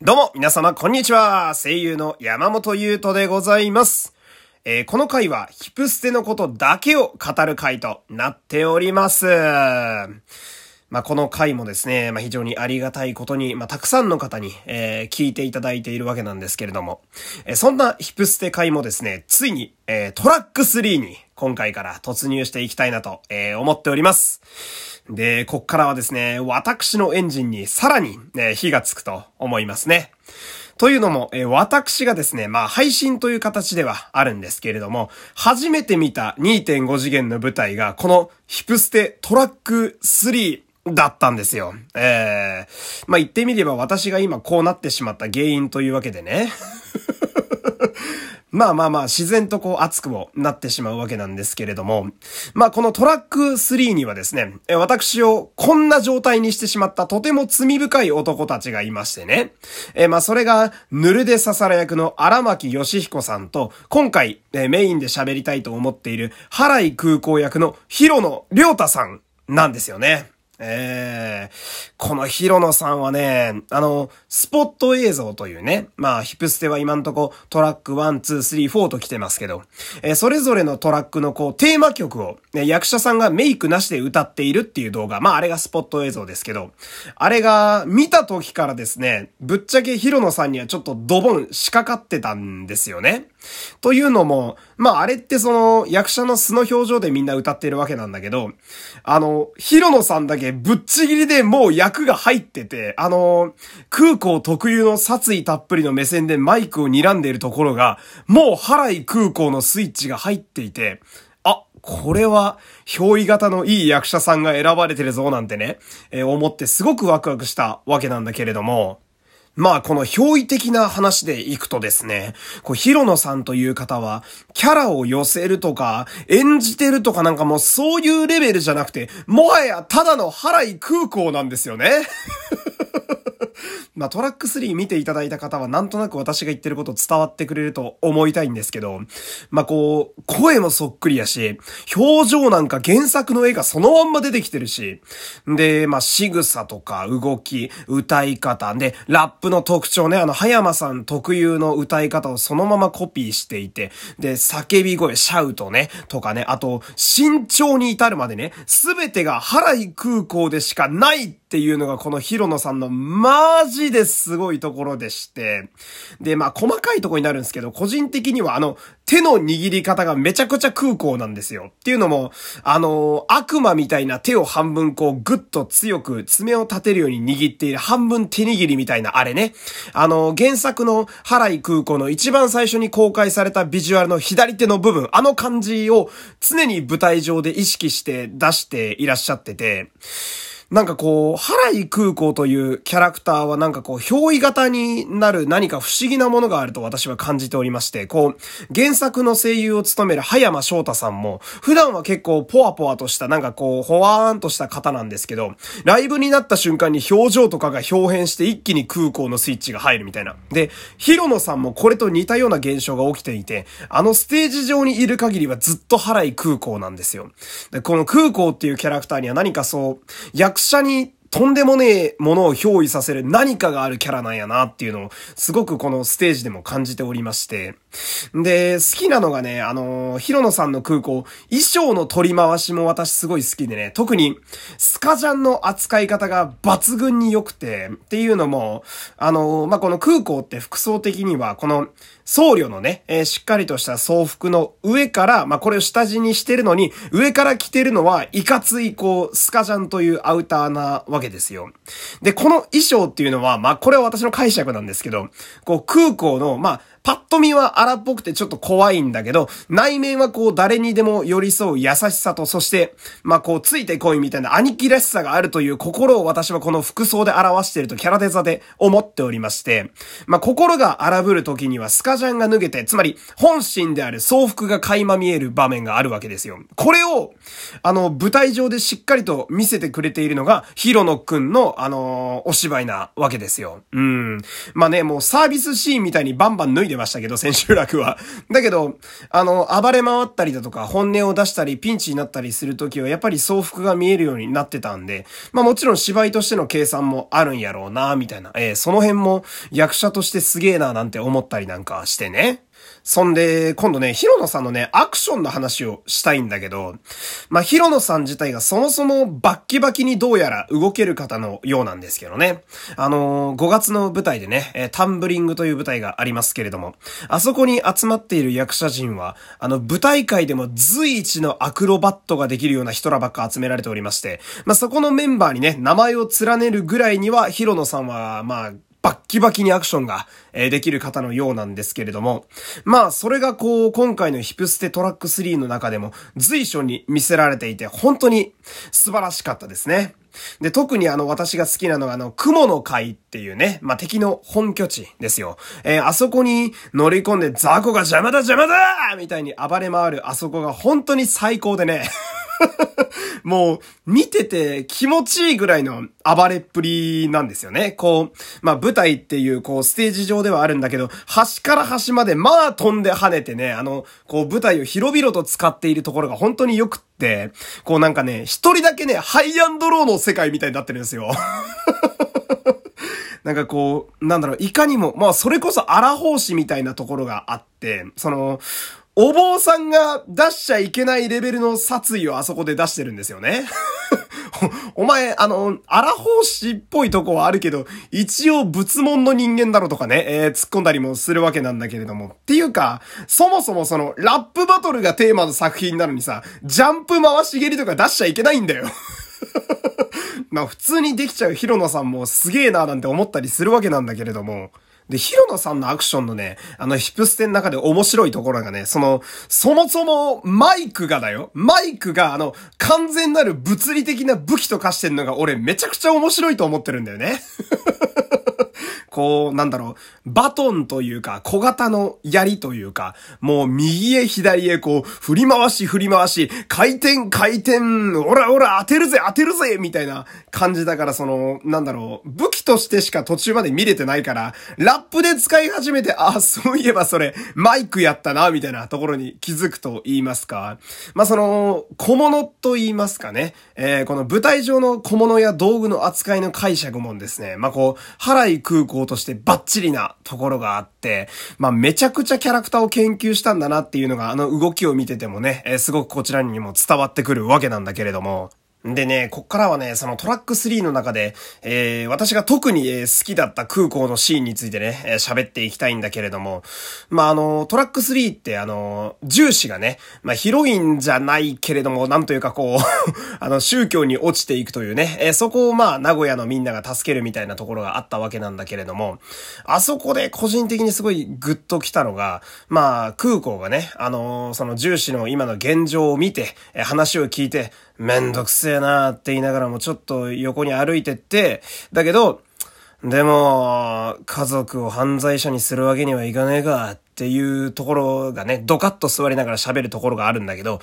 どうも、皆様、こんにちは。声優の山本優斗でございます。えー、この回は、ヒプステのことだけを語る回となっております。まあ、この回もですね、まあ、非常にありがたいことに、まあ、たくさんの方に、えー、聞いていただいているわけなんですけれども、えー、そんなヒプステ回もですね、ついに、えー、トラック3に今回から突入していきたいなと、えー、思っております。で、こっからはですね、私のエンジンにさらに、ね、火がつくと思いますね。というのも、えー、私がですね、まあ配信という形ではあるんですけれども、初めて見た2.5次元の舞台が、このヒプステトラック3だったんですよ。えー、まあ言ってみれば私が今こうなってしまった原因というわけでね。まあまあまあ、自然とこう熱くもなってしまうわけなんですけれども、まあこのトラック3にはですね、私をこんな状態にしてしまったとても罪深い男たちがいましてね。えまあそれが、ぬるで刺さら役の荒牧義彦さんと、今回、えメインで喋りたいと思っている、原井空港役の広野良太さんなんですよね。ええー、このヒロノさんはね、あの、スポット映像というね、まあ、ヒプステは今んとこトラック1、2、3、4と来てますけど、えー、それぞれのトラックのこう、テーマ曲を、ね、役者さんがメイクなしで歌っているっていう動画、まあ、あれがスポット映像ですけど、あれが見た時からですね、ぶっちゃけヒロノさんにはちょっとドボン仕掛かってたんですよね。というのも、まああれってその役者の素の表情でみんな歌ってるわけなんだけど、あの、ヒロノさんだけぶっちぎりでもう役が入ってて、あの、空港特有の殺意たっぷりの目線でマイクを睨んでいるところが、もう払い空港のスイッチが入っていて、あ、これは、憑依型のいい役者さんが選ばれてるぞなんてね、えー、思ってすごくワクワクしたわけなんだけれども、まあ、この憑依的な話でいくとですね、こう、ヒロノさんという方は、キャラを寄せるとか、演じてるとかなんかもうそういうレベルじゃなくて、もはやただの腹い空港なんですよね。まあ、トラック3見ていただいた方はなんとなく私が言ってること伝わってくれると思いたいんですけど、まあ、こう、声もそっくりやし、表情なんか原作の絵がそのまんま出てきてるし、で、まあ、仕草とか動き、歌い方、で、ラップの特徴ね、あの、葉山さん特有の歌い方をそのままコピーしていて、で、叫び声、シャウトね、とかね、あと、身長に至るまでね、すべてが原井空港でしかないっていうのがこのヒロノさんのマジですごいところでして、で、まあ細かいとこになるんですけど、個人的にはあの、手の握り方がめちゃくちゃ空港なんですよ。っていうのも、あの、悪魔みたいな手を半分こうグッと強く爪を立てるように握っている半分手握りみたいなあれね。あの、原作の原井空港の一番最初に公開されたビジュアルの左手の部分、あの感じを常に舞台上で意識して出していらっしゃってて、なんかこう、原井空港というキャラクターはなんかこう、憑依型になる何か不思議なものがあると私は感じておりまして、こう、原作の声優を務める葉山翔太さんも、普段は結構ポワポワとしたなんかこう、ほわーんとした方なんですけど、ライブになった瞬間に表情とかが表変して一気に空港のスイッチが入るみたいな。で、ヒロノさんもこれと似たような現象が起きていて、あのステージ上にいる限りはずっと原井空港なんですよ。で、この空港っていうキャラクターには何かそう、役者にとんでもねえものを憑依させる何かがあるキャラなんやなっていうのをすごくこのステージでも感じておりまして。で、好きなのがね、あの、ヒロノさんの空港、衣装の取り回しも私すごい好きでね、特にスカジャンの扱い方が抜群に良くて、っていうのも、あの、まあ、この空港って服装的には、この僧侶のね、えー、しっかりとした装服の上から、まあ、これを下地にしてるのに、上から着てるのは、いかつい、こう、スカジャンというアウターなわけですよ。で、この衣装っていうのは、まあ、これは私の解釈なんですけど、こう、空港の、まあ、パッと見は荒っぽくてちょっと怖いんだけど、内面はこう誰にでも寄り添う優しさと、そして、まあこうついてこいみたいな兄貴らしさがあるという心を私はこの服装で表しているとキャラデザで思っておりまして、まあ心が荒ぶる時にはスカジャンが脱げて、つまり本心である総服が垣間見える場面があるわけですよ。これを、あの、舞台上でしっかりと見せてくれているのが、ヒロ野くんの、あのー、お芝居なわけですよ。うん。まあね、もうサービスシーンみたいにバンバン脱いでましたけど、千秋楽は。だけど、あの、暴れ回ったりだとか、本音を出したり、ピンチになったりするときは、やっぱり総服が見えるようになってたんで、まあもちろん芝居としての計算もあるんやろうな、みたいな。えー、その辺も役者としてすげえな、なんて思ったりなんかしてね。そんで、今度ね、ヒロノさんのね、アクションの話をしたいんだけど、まあ、ヒロノさん自体がそもそもバッキバキにどうやら動ける方のようなんですけどね。あのー、5月の舞台でね、えタンブリングという舞台がありますけれども、あそこに集まっている役者陣は、あの、舞台界でも随一のアクロバットができるような人らばっか集められておりまして、まあ、そこのメンバーにね、名前を連ねるぐらいには、ヒロノさんは、まあ、バッキバキにアクションが、えできる方のようなんですけれども、まあ、それがこう、今回のヒプステトラック3の中でも随所に見せられていて、本当に素晴らしかったですね。で、特にあの、私が好きなのがあの、雲の海っていうね、まあ、敵の本拠地ですよ。えー、あそこに乗り込んでザコが邪魔だ邪魔だみたいに暴れ回るあそこが本当に最高でね。もう、見てて気持ちいいぐらいの暴れっぷりなんですよね。こう、まあ舞台っていうこうステージ上ではあるんだけど、端から端までまあ飛んで跳ねてね、あの、こう舞台を広々と使っているところが本当に良くって、こうなんかね、一人だけね、ハイアンドローの世界みたいになってるんですよ。なんかこう、なんだろう、いかにも、まあそれこそ荒法師みたいなところがあって、その、お坊さんが出しちゃいけないレベルの殺意をあそこで出してるんですよね。お前、あの、荒法師っぽいとこはあるけど、一応仏門の人間だろとかね、えー、突っ込んだりもするわけなんだけれども。っていうか、そもそもその、ラップバトルがテーマの作品なのにさ、ジャンプ回し蹴りとか出しちゃいけないんだよ。まあ普通にできちゃうヒロノさんもすげえなーなんて思ったりするわけなんだけれども。で、ヒロノさんのアクションのね、あのヒプステの中で面白いところがね、その、そもそもマイクがだよ。マイクがあの、完全なる物理的な武器と化してんのが俺めちゃくちゃ面白いと思ってるんだよね。こう、なんだろう、バトンというか、小型の槍というか、もう右へ左へこう、振り回し振り回し、回転回転、オラオラ当てるぜ当てるぜみたいな感じだから、その、なんだろう、武器としてしか途中まで見れてないから、ラップで使い始めて、あ、そういえばそれ、マイクやったな、みたいなところに気づくと言いますか。まあ、その、小物と言いますかね。えー、この舞台上の小物や道具の扱いの解釈もんですね、まあ、こう、払い空港としてバッチリなところがあって、まあ、めちゃくちゃキャラクターを研究したんだなっていうのが、あの動きを見ててもね、えー、すごくこちらにも伝わってくるわけなんだけれども、でね、こっからはね、そのトラック3の中で、えー、私が特に、えー、好きだった空港のシーンについてね、えー、喋っていきたいんだけれども、まあ、あの、トラック3ってあの、重視がね、まあ、ヒロインじゃないけれども、なんというかこう あの、宗教に落ちていくというね、えー、そこをまあ、名古屋のみんなが助けるみたいなところがあったわけなんだけれども、あそこで個人的にすごいグッときたのが、まあ、空港がね、あの、その重視の今の現状を見て、えー、話を聞いて、めんどくせえなーって言いながらもちょっと横に歩いてって、だけど、でも、家族を犯罪者にするわけにはいかねえかっていうところがね、ドカッと座りながら喋るところがあるんだけど、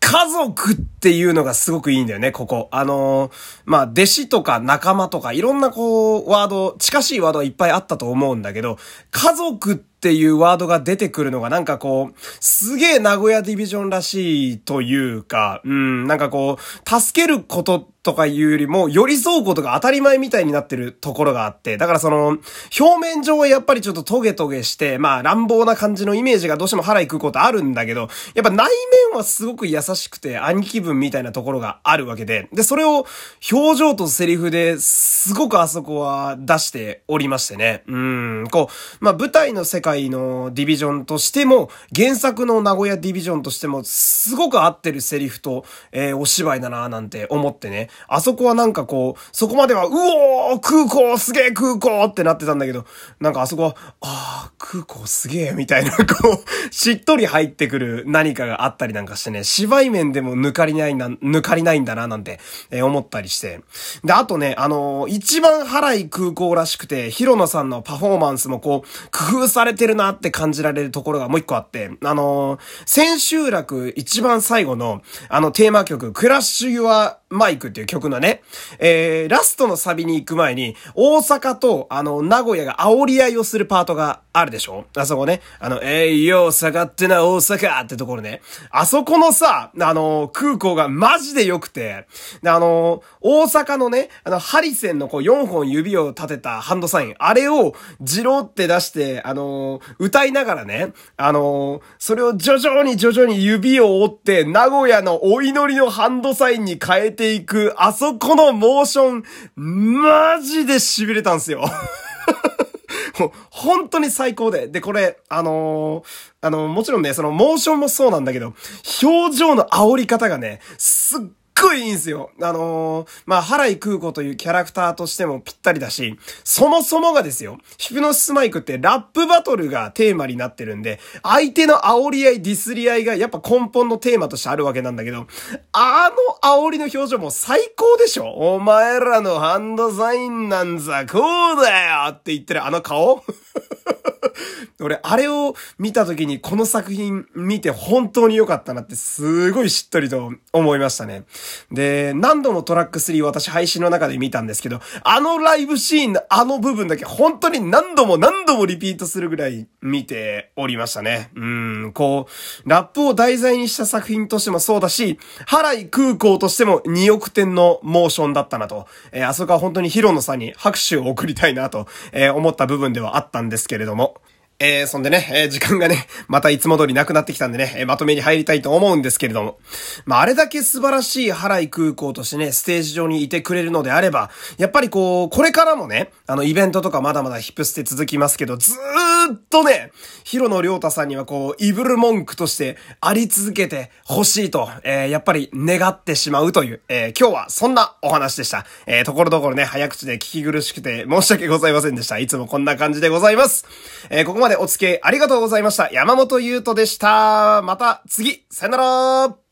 家族っていうのがすごくいいんだよね、ここ。あのー、まあ、弟子とか仲間とか、いろんなこう、ワード、近しいワードはいっぱいあったと思うんだけど、家族ってっていうワードが出てくるのがなんかこう、すげえ名古屋ディビジョンらしいというか、うん、なんかこう、助けることとかいうよりも、寄り添うことが当たり前みたいになってるところがあって、だからその、表面上はやっぱりちょっとトゲトゲして、まあ乱暴な感じのイメージがどうしても腹いくことあるんだけど、やっぱ内面はすごく優しくて兄貴分みたいなところがあるわけで、で、それを表情とセリフですごくあそこは出しておりましてね。うん、こう、まあ舞台の世界回のディビジョンとしても、原作の名古屋ディビジョンとしても、すごく合ってるセリフと、えー、お芝居だななんて思ってね。あそこはなんかこう、そこまでは、うおー空港すげえ空港ってなってたんだけど、なんかあそこは、あー空港すげえみたいな、こう、しっとり入ってくる何かがあったりなんかしてね、芝居面でも抜かりないな、抜かりないんだななんて、えー、思ったりして。で、あとね、あのー、一番払い空港らしくて、ヒロノさんのパフォーマンスもこう、工夫されててるなって感じられるところがもう一個あって、あのー、千秋楽一番最後の、あのテーマ曲、クラッシュ・ユア・マイクっていう曲のね、えー、ラストのサビに行く前に、大阪と、あの、名古屋が煽り合いをするパートがあるでしょ？あそこね。あの、えいよ、下がってな、大阪ってところね。あそこのさ、あの、空港がマジで良くて、あの、大阪のね、あの、ハリセンのこう4本指を立てたハンドサイン、あれを、じろって出して、あの、歌いながらね、あの、それを徐々に徐々に指を折って、名古屋のお祈りのハンドサインに変えてていく、あそこのモーション、マジで痺れたんすよ。もう、本当に最高で。で、これ、あのー、あのー、もちろんね、その、モーションもそうなんだけど、表情の煽り方がね、すっごいいいんすよ。あのー、まあ、原井空子というキャラクターとしてもぴったりだし、そもそもがですよ、ヒプノシスマイクってラップバトルがテーマになってるんで、相手の煽り合い、ディスり合いがやっぱ根本のテーマとしてあるわけなんだけど、あの煽りの表情も最高でしょお前らのハンドサインなんざこうだよって言ってるあの顔俺、あれを見た時にこの作品見て本当に良かったなってすごいしっとりと思いましたね。で、何度もトラック3私配信の中で見たんですけど、あのライブシーンのあの部分だけ本当に何度も何度もリピートするぐらい見ておりましたね。うん、こう、ラップを題材にした作品としてもそうだし、原井空港としても2億点のモーションだったなと、えー、あそこは本当にヒロノさんに拍手を送りたいなと、えー、思った部分ではあったんですけれども、えー、そんでね、えー、時間がね、またいつも通りなくなってきたんでね、えー、まとめに入りたいと思うんですけれども。まあ、あれだけ素晴らしい原井空港としてね、ステージ上にいてくれるのであれば、やっぱりこう、これからもね、あの、イベントとかまだまだヒップステ続きますけど、ずーっとね、広野良太さんにはこう、イブル文句としてあり続けてほしいと、えー、やっぱり願ってしまうという、えー、今日はそんなお話でした。えー、ところどころね、早口で聞き苦しくて申し訳ございませんでした。いつもこんな感じでございます。えー、ここまでお付き合いありがとうございました。山本優斗でした。また次、さよなら